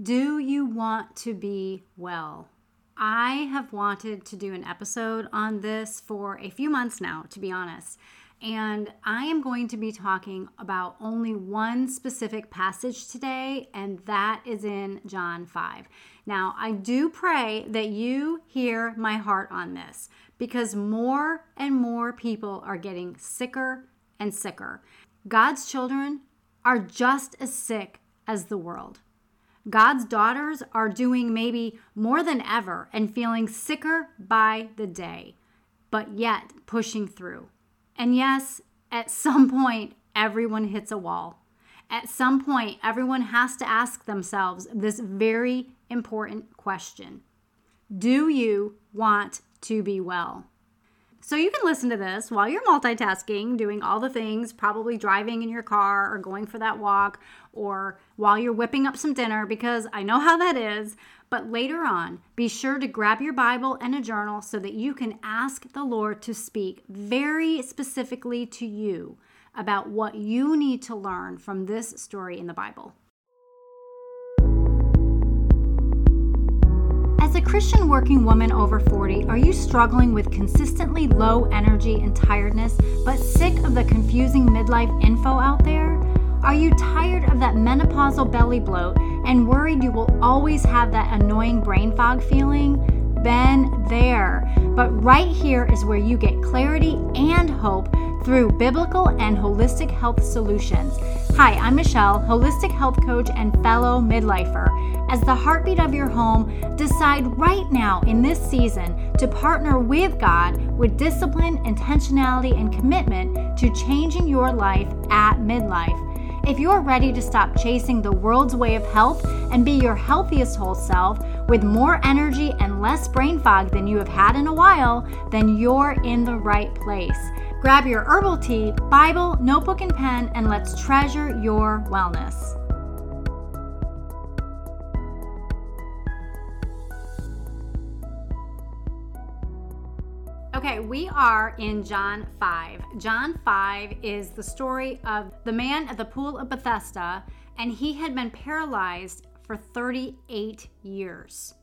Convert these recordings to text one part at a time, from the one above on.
Do you want to be well? I have wanted to do an episode on this for a few months now, to be honest. And I am going to be talking about only one specific passage today, and that is in John 5. Now, I do pray that you hear my heart on this because more and more people are getting sicker and sicker. God's children are just as sick as the world. God's daughters are doing maybe more than ever and feeling sicker by the day, but yet pushing through. And yes, at some point, everyone hits a wall. At some point, everyone has to ask themselves this very important question Do you want to be well? So you can listen to this while you're multitasking, doing all the things, probably driving in your car or going for that walk or while you're whipping up some dinner because I know how that is. But later on, be sure to grab your Bible and a journal so that you can ask the Lord to speak very specifically to you about what you need to learn from this story in the Bible. A Christian working woman over 40, are you struggling with consistently low energy and tiredness, but sick of the confusing midlife info out there? Are you tired of that menopausal belly bloat and worried you will always have that annoying brain fog feeling? Been there. But right here is where you get clarity and hope through biblical and holistic health solutions. Hi, I'm Michelle, holistic health coach and fellow midlifer. As the heartbeat of your home, decide right now in this season to partner with God with discipline, intentionality, and commitment to changing your life at midlife. If you're ready to stop chasing the world's way of health and be your healthiest whole self with more energy and less brain fog than you have had in a while, then you're in the right place. Grab your herbal tea, Bible, notebook, and pen, and let's treasure your wellness. Okay, we are in John 5. John 5 is the story of the man at the pool of Bethesda, and he had been paralyzed for 38 years.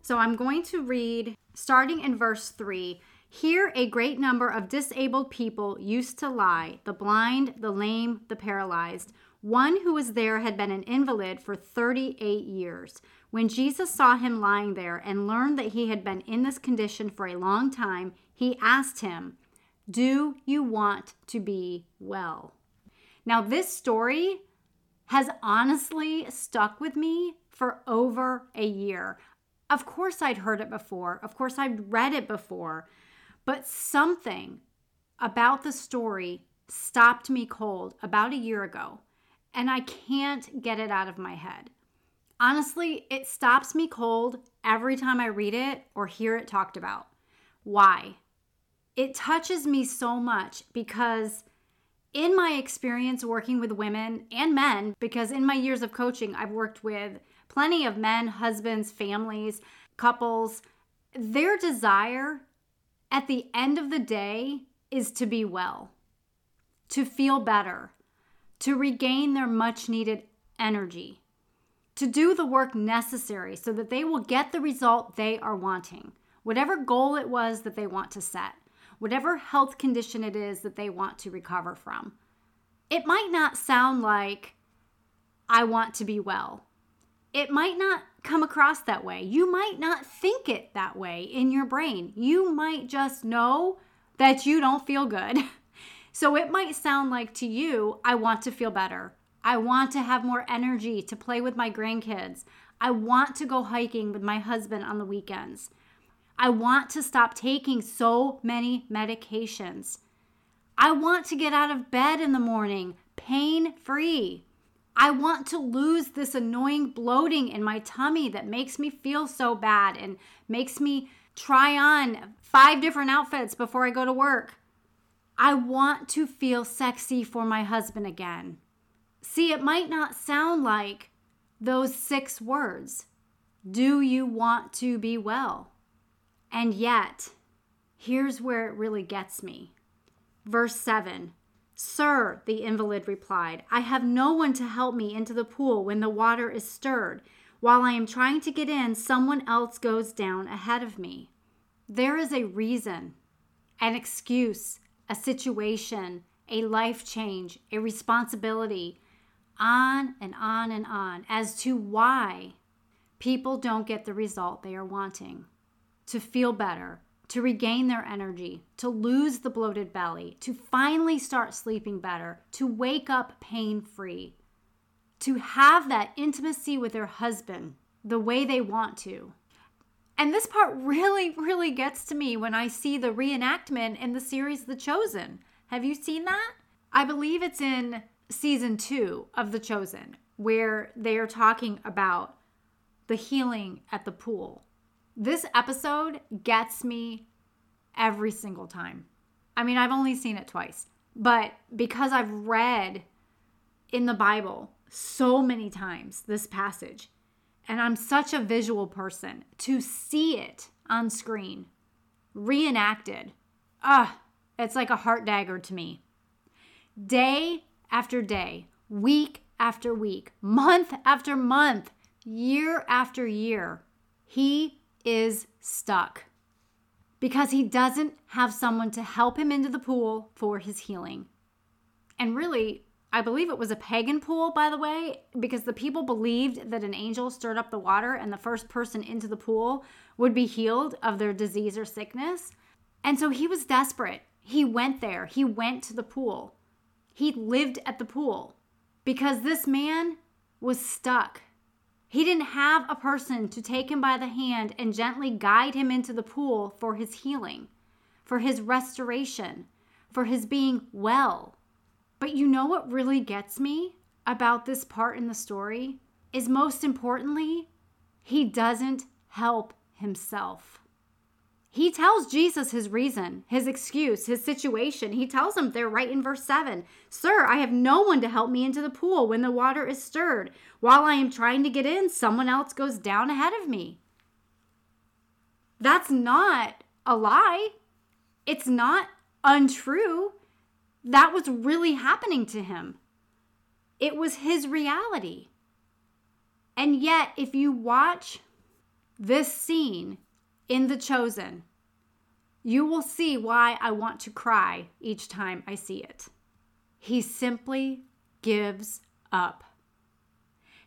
So I'm going to read starting in verse 3. Here, a great number of disabled people used to lie the blind, the lame, the paralyzed. One who was there had been an invalid for 38 years. When Jesus saw him lying there and learned that he had been in this condition for a long time, he asked him, Do you want to be well? Now, this story has honestly stuck with me for over a year. Of course, I'd heard it before, of course, I'd read it before, but something about the story stopped me cold about a year ago, and I can't get it out of my head. Honestly, it stops me cold every time I read it or hear it talked about. Why? it touches me so much because in my experience working with women and men, because in my years of coaching, I've worked with plenty of men, husbands, families, couples, their desire at the end of the day is to be well, to feel better, to regain their much needed energy, to do the work necessary so that they will get the result they are wanting, whatever goal it was that they want to set whatever health condition it is that they want to recover from. It might not sound like, I want to be well. It might not come across that way. You might not think it that way in your brain. You might just know that you don't feel good. So it might sound like to you, I want to feel better. I want to have more energy to play with my grandkids. I want to go hiking with my husband on the weekends. I want to stop taking so many medications. I want to get out of bed in the morning pain free. I want to lose this annoying bloating in my tummy that makes me feel so bad and makes me try on five different outfits before I go to work. I want to feel sexy for my husband again. See, it might not sound like those six words. Do you want to be well? And yet, here's where it really gets me. Verse 7 Sir, the invalid replied, I have no one to help me into the pool when the water is stirred. While I am trying to get in, someone else goes down ahead of me. There is a reason, an excuse, a situation, a life change, a responsibility, on and on and on as to why people don't get the result they are wanting to feel better, to regain their energy, to lose the bloated belly, to finally start sleeping better, to wake up pain free, to have that intimacy with their husband the way they want to. And this part really, really gets to me when I see the reenactment in the series The Chosen. Have you seen that? I believe it's in season two of The Chosen, where they are talking about the healing at the pool. This episode gets me every single time. I mean, I've only seen it twice, but because I've read in the Bible so many times this passage, and I'm such a visual person, to see it on screen, reenacted, ah, it's like a heart dagger to me. Day after day, week after week, month after month, year after year, he is stuck because he doesn't have someone to help him into the pool for his healing. And really, I believe it was a pagan pool, by the way, because the people believed that an angel stirred up the water and the first person into the pool would be healed of their disease or sickness. And so he was desperate. He went there, he went to the pool. He lived at the pool because this man was stuck. He didn't have a person to take him by the hand and gently guide him into the pool for his healing, for his restoration, for his being well. But you know what really gets me about this part in the story? Is most importantly, he doesn't help himself. He tells Jesus his reason, his excuse, his situation. He tells him there right in verse 7 Sir, I have no one to help me into the pool when the water is stirred. While I am trying to get in, someone else goes down ahead of me. That's not a lie. It's not untrue. That was really happening to him. It was his reality. And yet, if you watch this scene, in The Chosen, you will see why I want to cry each time I see it. He simply gives up.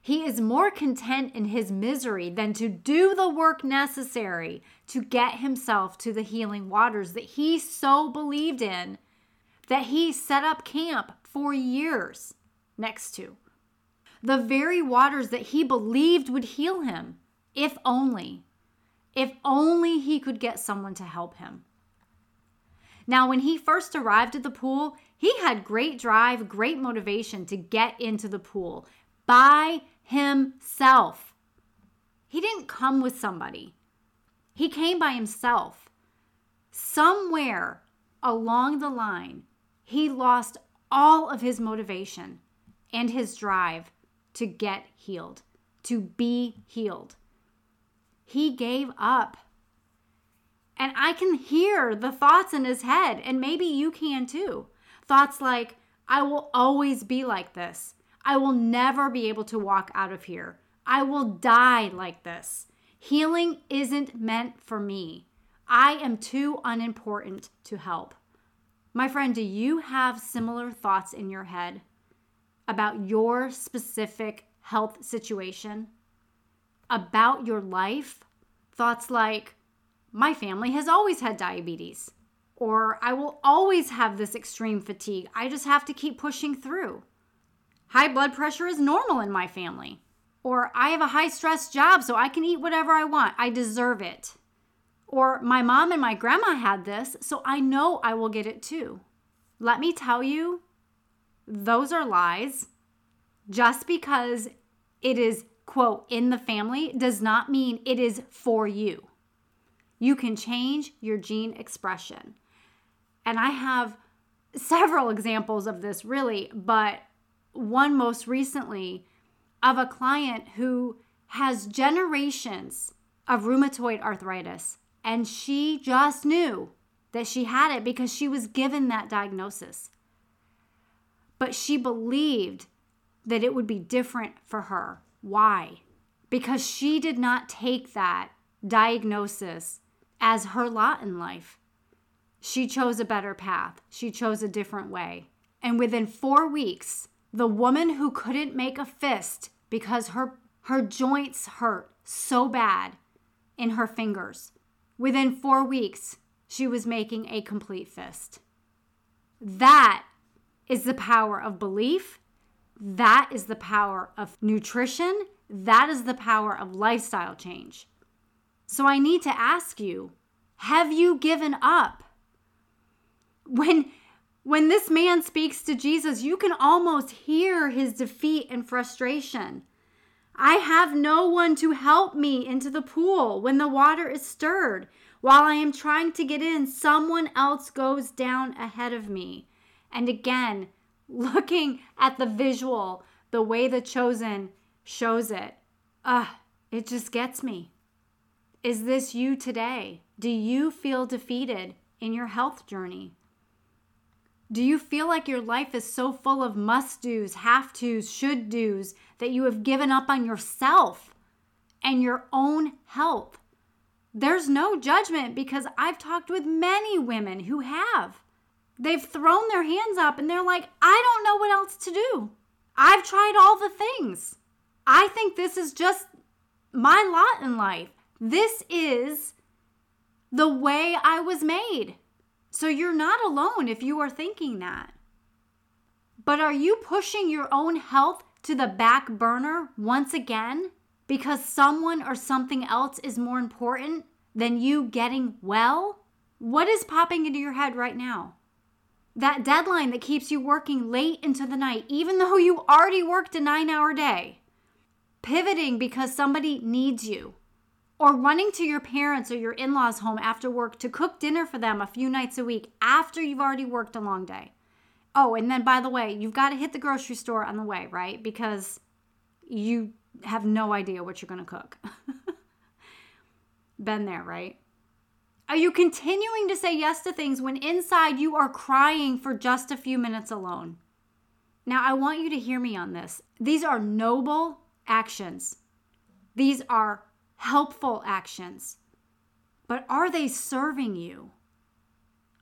He is more content in his misery than to do the work necessary to get himself to the healing waters that he so believed in that he set up camp for years next to. The very waters that he believed would heal him, if only if only he could get someone to help him. Now, when he first arrived at the pool, he had great drive, great motivation to get into the pool by himself. He didn't come with somebody, he came by himself. Somewhere along the line, he lost all of his motivation and his drive to get healed, to be healed. He gave up. And I can hear the thoughts in his head, and maybe you can too. Thoughts like, I will always be like this. I will never be able to walk out of here. I will die like this. Healing isn't meant for me. I am too unimportant to help. My friend, do you have similar thoughts in your head about your specific health situation? About your life, thoughts like, my family has always had diabetes, or I will always have this extreme fatigue. I just have to keep pushing through. High blood pressure is normal in my family. Or I have a high stress job, so I can eat whatever I want. I deserve it. Or my mom and my grandma had this, so I know I will get it too. Let me tell you, those are lies. Just because it is quote, in the family does not mean it is for you. You can change your gene expression. And I have several examples of this, really, but one most recently of a client who has generations of rheumatoid arthritis. And she just knew that she had it because she was given that diagnosis. But she believed that it would be different for her. Why? because she did not take that diagnosis as her lot in life. She chose a better path, she chose a different way. And within four weeks, the woman who couldn't make a fist because her, her joints hurt so bad in her fingers, within four weeks, she was making a complete fist. That is the power of belief. That is the power of nutrition. That is the power of lifestyle change. So I need to ask you have you given up? When when this man speaks to Jesus, you can almost hear his defeat and frustration. I have no one to help me into the pool when the water is stirred. While I am trying to get in, someone else goes down ahead of me. And again, looking at the visual, the way the chosen shows it, ah, it just gets me. Is this you today? Do you feel defeated in your health journey? Do you feel like your life is so full of must do's, have to's, should do's that you have given up on yourself and your own health? There's no judgment because I've talked with many women who have. They've thrown their hands up and they're like, I don't know what else to do. I've tried all the things. I think this is just my lot in life. This is the way I was made. So you're not alone if you are thinking that. But are you pushing your own health to the back burner once again because someone or something else is more important than you getting well? What is popping into your head right now? That deadline that keeps you working late into the night, even though you already worked a nine hour day. Pivoting because somebody needs you or running to your parents or your in laws' home after work to cook dinner for them a few nights a week after you've already worked a long day. Oh, and then by the way, you've got to hit the grocery store on the way, right? Because you have no idea what you're going to cook. Been there, right? Are you continuing to say yes to things when inside you are crying for just a few minutes alone? Now, I want you to hear me on this. These are noble actions. These are helpful actions, but are they serving you?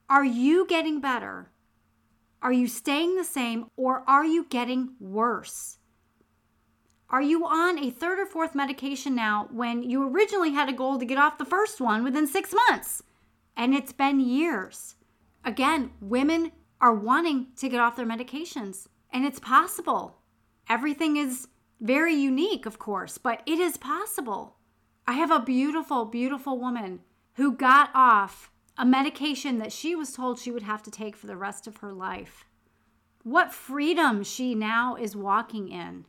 Are you getting better? Are you staying the same or are you getting worse? Are you on a third or fourth medication now when you originally had a goal to get off the first one within six months? And it's been years. Again, women are wanting to get off their medications, and it's possible. Everything is very unique, of course, but it is possible. I have a beautiful, beautiful woman who got off a medication that she was told she would have to take for the rest of her life. What freedom she now is walking in.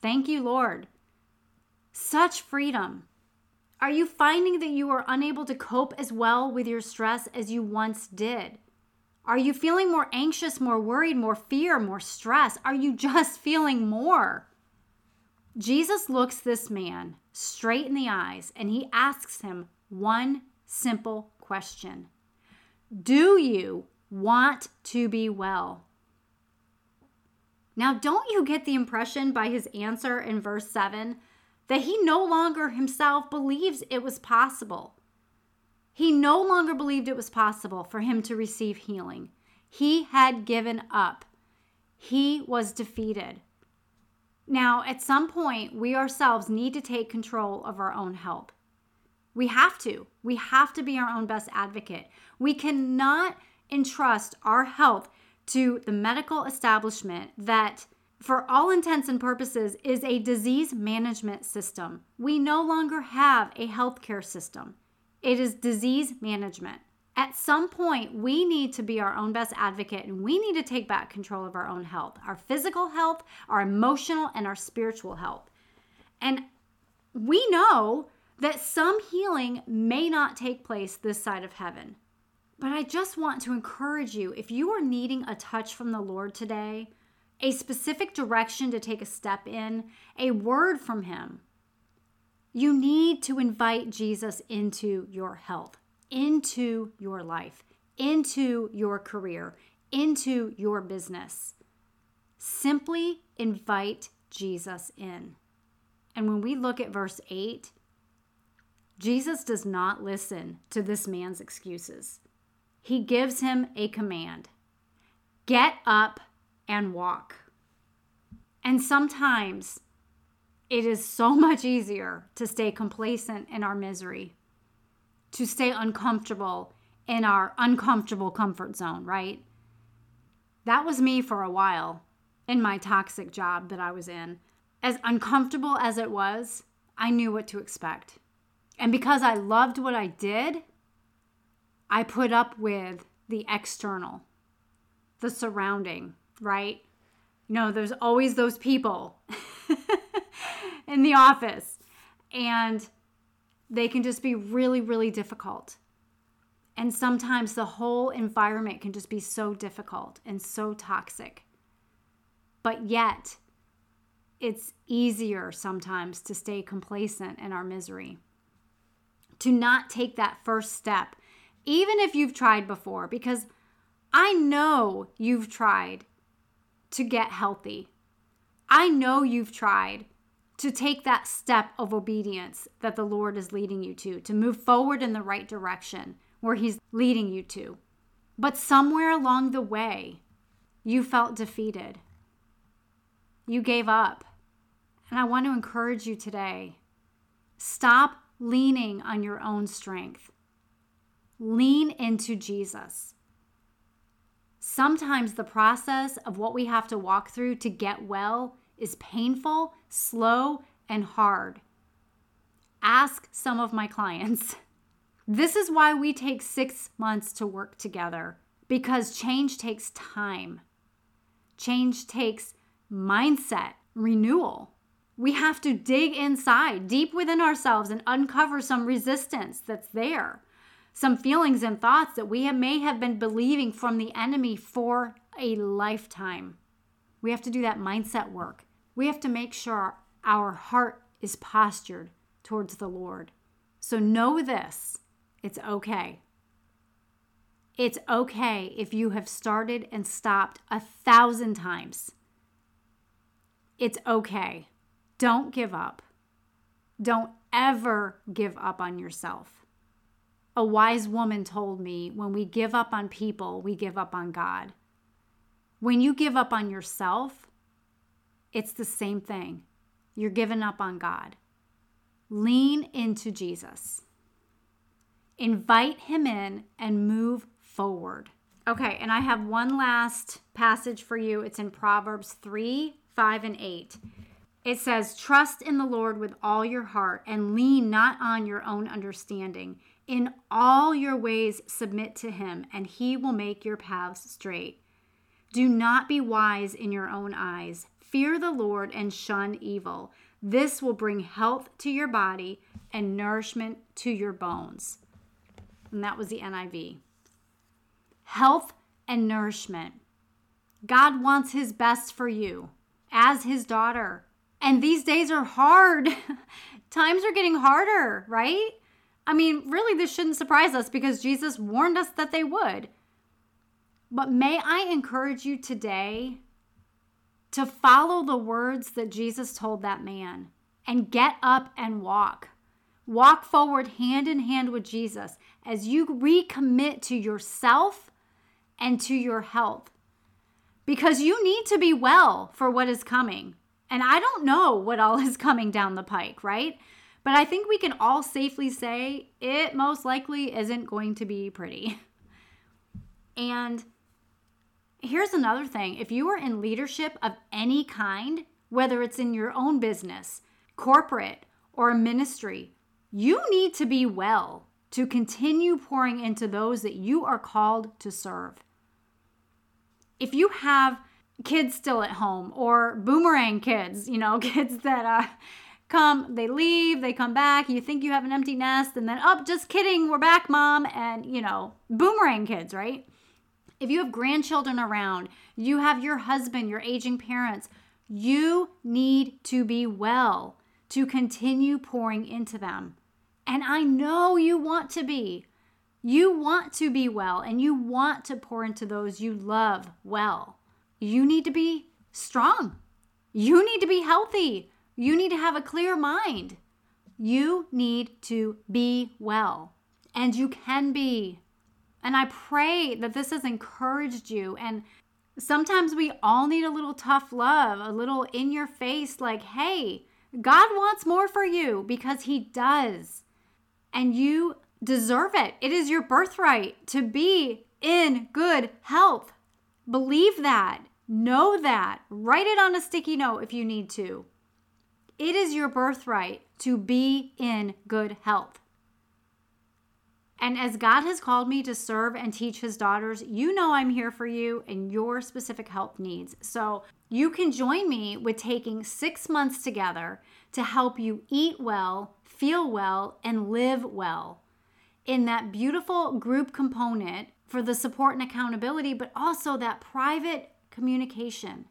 Thank you, Lord. Such freedom. Are you finding that you are unable to cope as well with your stress as you once did? Are you feeling more anxious, more worried, more fear, more stress? Are you just feeling more? Jesus looks this man straight in the eyes and he asks him one simple question Do you want to be well? Now, don't you get the impression by his answer in verse 7 that he no longer himself believes it was possible? He no longer believed it was possible for him to receive healing. He had given up. He was defeated. Now, at some point, we ourselves need to take control of our own health. We have to. We have to be our own best advocate. We cannot entrust our health to the medical establishment that, for all intents and purposes, is a disease management system. We no longer have a healthcare system, it is disease management at some point, we need to be our own best advocate and we need to take back control of our own health, our physical health, our emotional, and our spiritual health. And we know that some healing may not take place this side of heaven. But I just want to encourage you if you are needing a touch from the Lord today, a specific direction to take a step in, a word from Him, you need to invite Jesus into your health into your life, into your career, into your business. Simply invite Jesus in. And when we look at verse 8, Jesus does not listen to this man's excuses. He gives him a command get up and walk. And sometimes it is so much easier to stay complacent in our misery, to stay uncomfortable in our uncomfortable comfort zone, right? That was me for a while in my toxic job that I was in. As uncomfortable as it was, I knew what to expect. And because I loved what I did, I put up with the external, the surrounding, right? You know, there's always those people in the office, and they can just be really, really difficult. And sometimes the whole environment can just be so difficult and so toxic. But yet, it's easier sometimes to stay complacent in our misery, to not take that first step, even if you've tried before, because I know you've tried to get healthy. I know you've tried to take that step of obedience that the Lord is leading you to, to move forward in the right direction where He's leading you to. But somewhere along the way, you felt defeated. You gave up. And I want to encourage you today stop leaning on your own strength, lean into Jesus. Sometimes the process of what we have to walk through to get well is painful, slow, and hard. Ask some of my clients. This is why we take six months to work together because change takes time. Change takes mindset renewal. We have to dig inside, deep within ourselves, and uncover some resistance that's there, some feelings and thoughts that we may have been believing from the enemy for a lifetime. We have to do that mindset work. We have to make sure our heart is postured towards the Lord. So know this it's okay. It's okay if you have started and stopped a thousand times. It's okay. Don't give up. Don't ever give up on yourself. A wise woman told me when we give up on people, we give up on God. When you give up on yourself, it's the same thing. You're giving up on God. Lean into Jesus. Invite him in and move forward. Okay, and I have one last passage for you. It's in Proverbs 3 5 and 8. It says, Trust in the Lord with all your heart and lean not on your own understanding. In all your ways, submit to him, and he will make your paths straight. Do not be wise in your own eyes. Fear the Lord and shun evil. This will bring health to your body and nourishment to your bones and that was the NIV. Health and nourishment. God wants His best for you as His daughter. And these days are hard. Times are getting harder, right? I mean, really, this shouldn't surprise us because Jesus warned us that they would. But may I encourage you today to follow the words that Jesus told that man and get up and walk. Walk forward hand in hand with Jesus as you recommit to yourself and to your health. Because you need to be well for what is coming. And I don't know what all is coming down the pike, right? But I think we can all safely say it most likely isn't going to be pretty. And here's another thing if you are in leadership of any kind, whether it's in your own business, corporate, or ministry, you need to be well to continue pouring into those that you are called to serve. If you have kids still at home or boomerang kids, you know, kids that uh, come, they leave, they come back, you think you have an empty nest, and then, oh, just kidding, we're back, mom, and, you know, boomerang kids, right? If you have grandchildren around, you have your husband, your aging parents, you need to be well to continue pouring into them. And I know you want to be. You want to be well and you want to pour into those you love well. You need to be strong. You need to be healthy. You need to have a clear mind. You need to be well, and you can be. And I pray that this has encouraged you. And sometimes we all need a little tough love, a little in your face, like, hey, God wants more for you because He does. And you deserve it. It is your birthright to be in good health. Believe that. Know that. Write it on a sticky note if you need to. It is your birthright to be in good health. And as God has called me to serve and teach his daughters, you know I'm here for you and your specific health needs. So you can join me with taking six months together to help you eat well, feel well, and live well in that beautiful group component for the support and accountability, but also that private communication.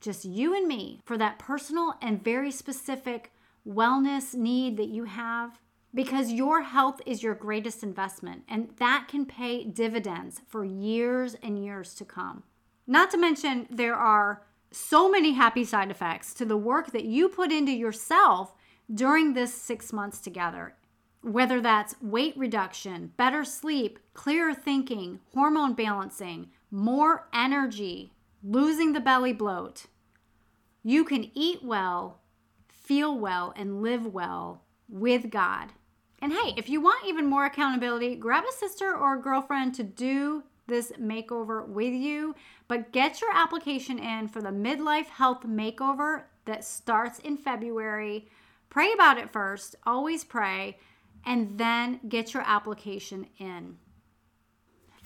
Just you and me for that personal and very specific wellness need that you have because your health is your greatest investment and that can pay dividends for years and years to come. Not to mention, there are so many happy side effects to the work that you put into yourself during this six months together. Whether that's weight reduction, better sleep, clearer thinking, hormone balancing, more energy, losing the belly bloat. You can eat well, feel well, and live well with God. And hey, if you want even more accountability, grab a sister or a girlfriend to do this makeover with you. But get your application in for the midlife health makeover that starts in February. Pray about it first, always pray, and then get your application in.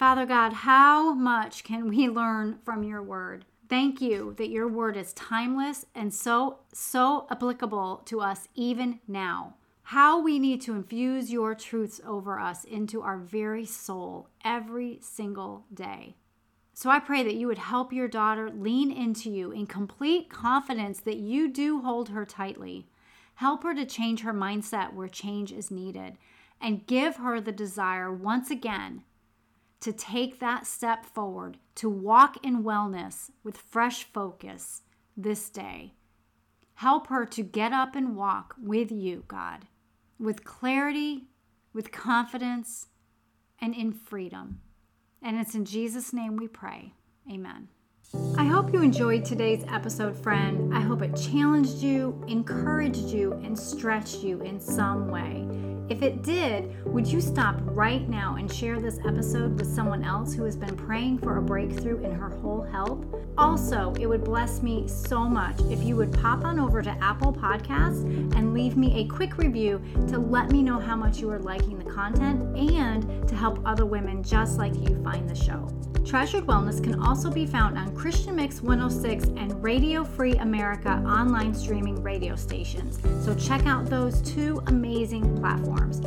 Father God, how much can we learn from your word? Thank you that your word is timeless and so, so applicable to us even now how we need to infuse your truths over us into our very soul every single day. So I pray that you would help your daughter lean into you in complete confidence that you do hold her tightly. Help her to change her mindset where change is needed and give her the desire once again to take that step forward, to walk in wellness with fresh focus this day. Help her to get up and walk with you, God with clarity, with confidence, and in freedom. And it's in Jesus' name we pray. Amen. I hope you enjoyed today's episode, friend. I hope it challenged you, encouraged you, and stretched you in some way. If it did, would you stop right now and share this episode with someone else who has been praying for a breakthrough in her whole health? Also, it would bless me so much if you would pop on over to Apple Podcasts and leave me a quick review to let me know how much you are liking the content and to help other women just like you find the show. Treasured Wellness can also be found on Christian Mix 106 and Radio Free America online streaming radio stations. So check out those two amazing platforms.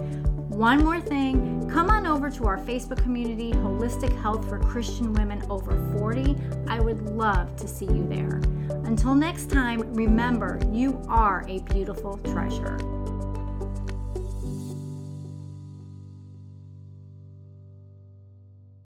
One more thing, come on over to our Facebook community, Holistic Health for Christian Women Over 40. I would love to see you there. Until next time, remember you are a beautiful treasure.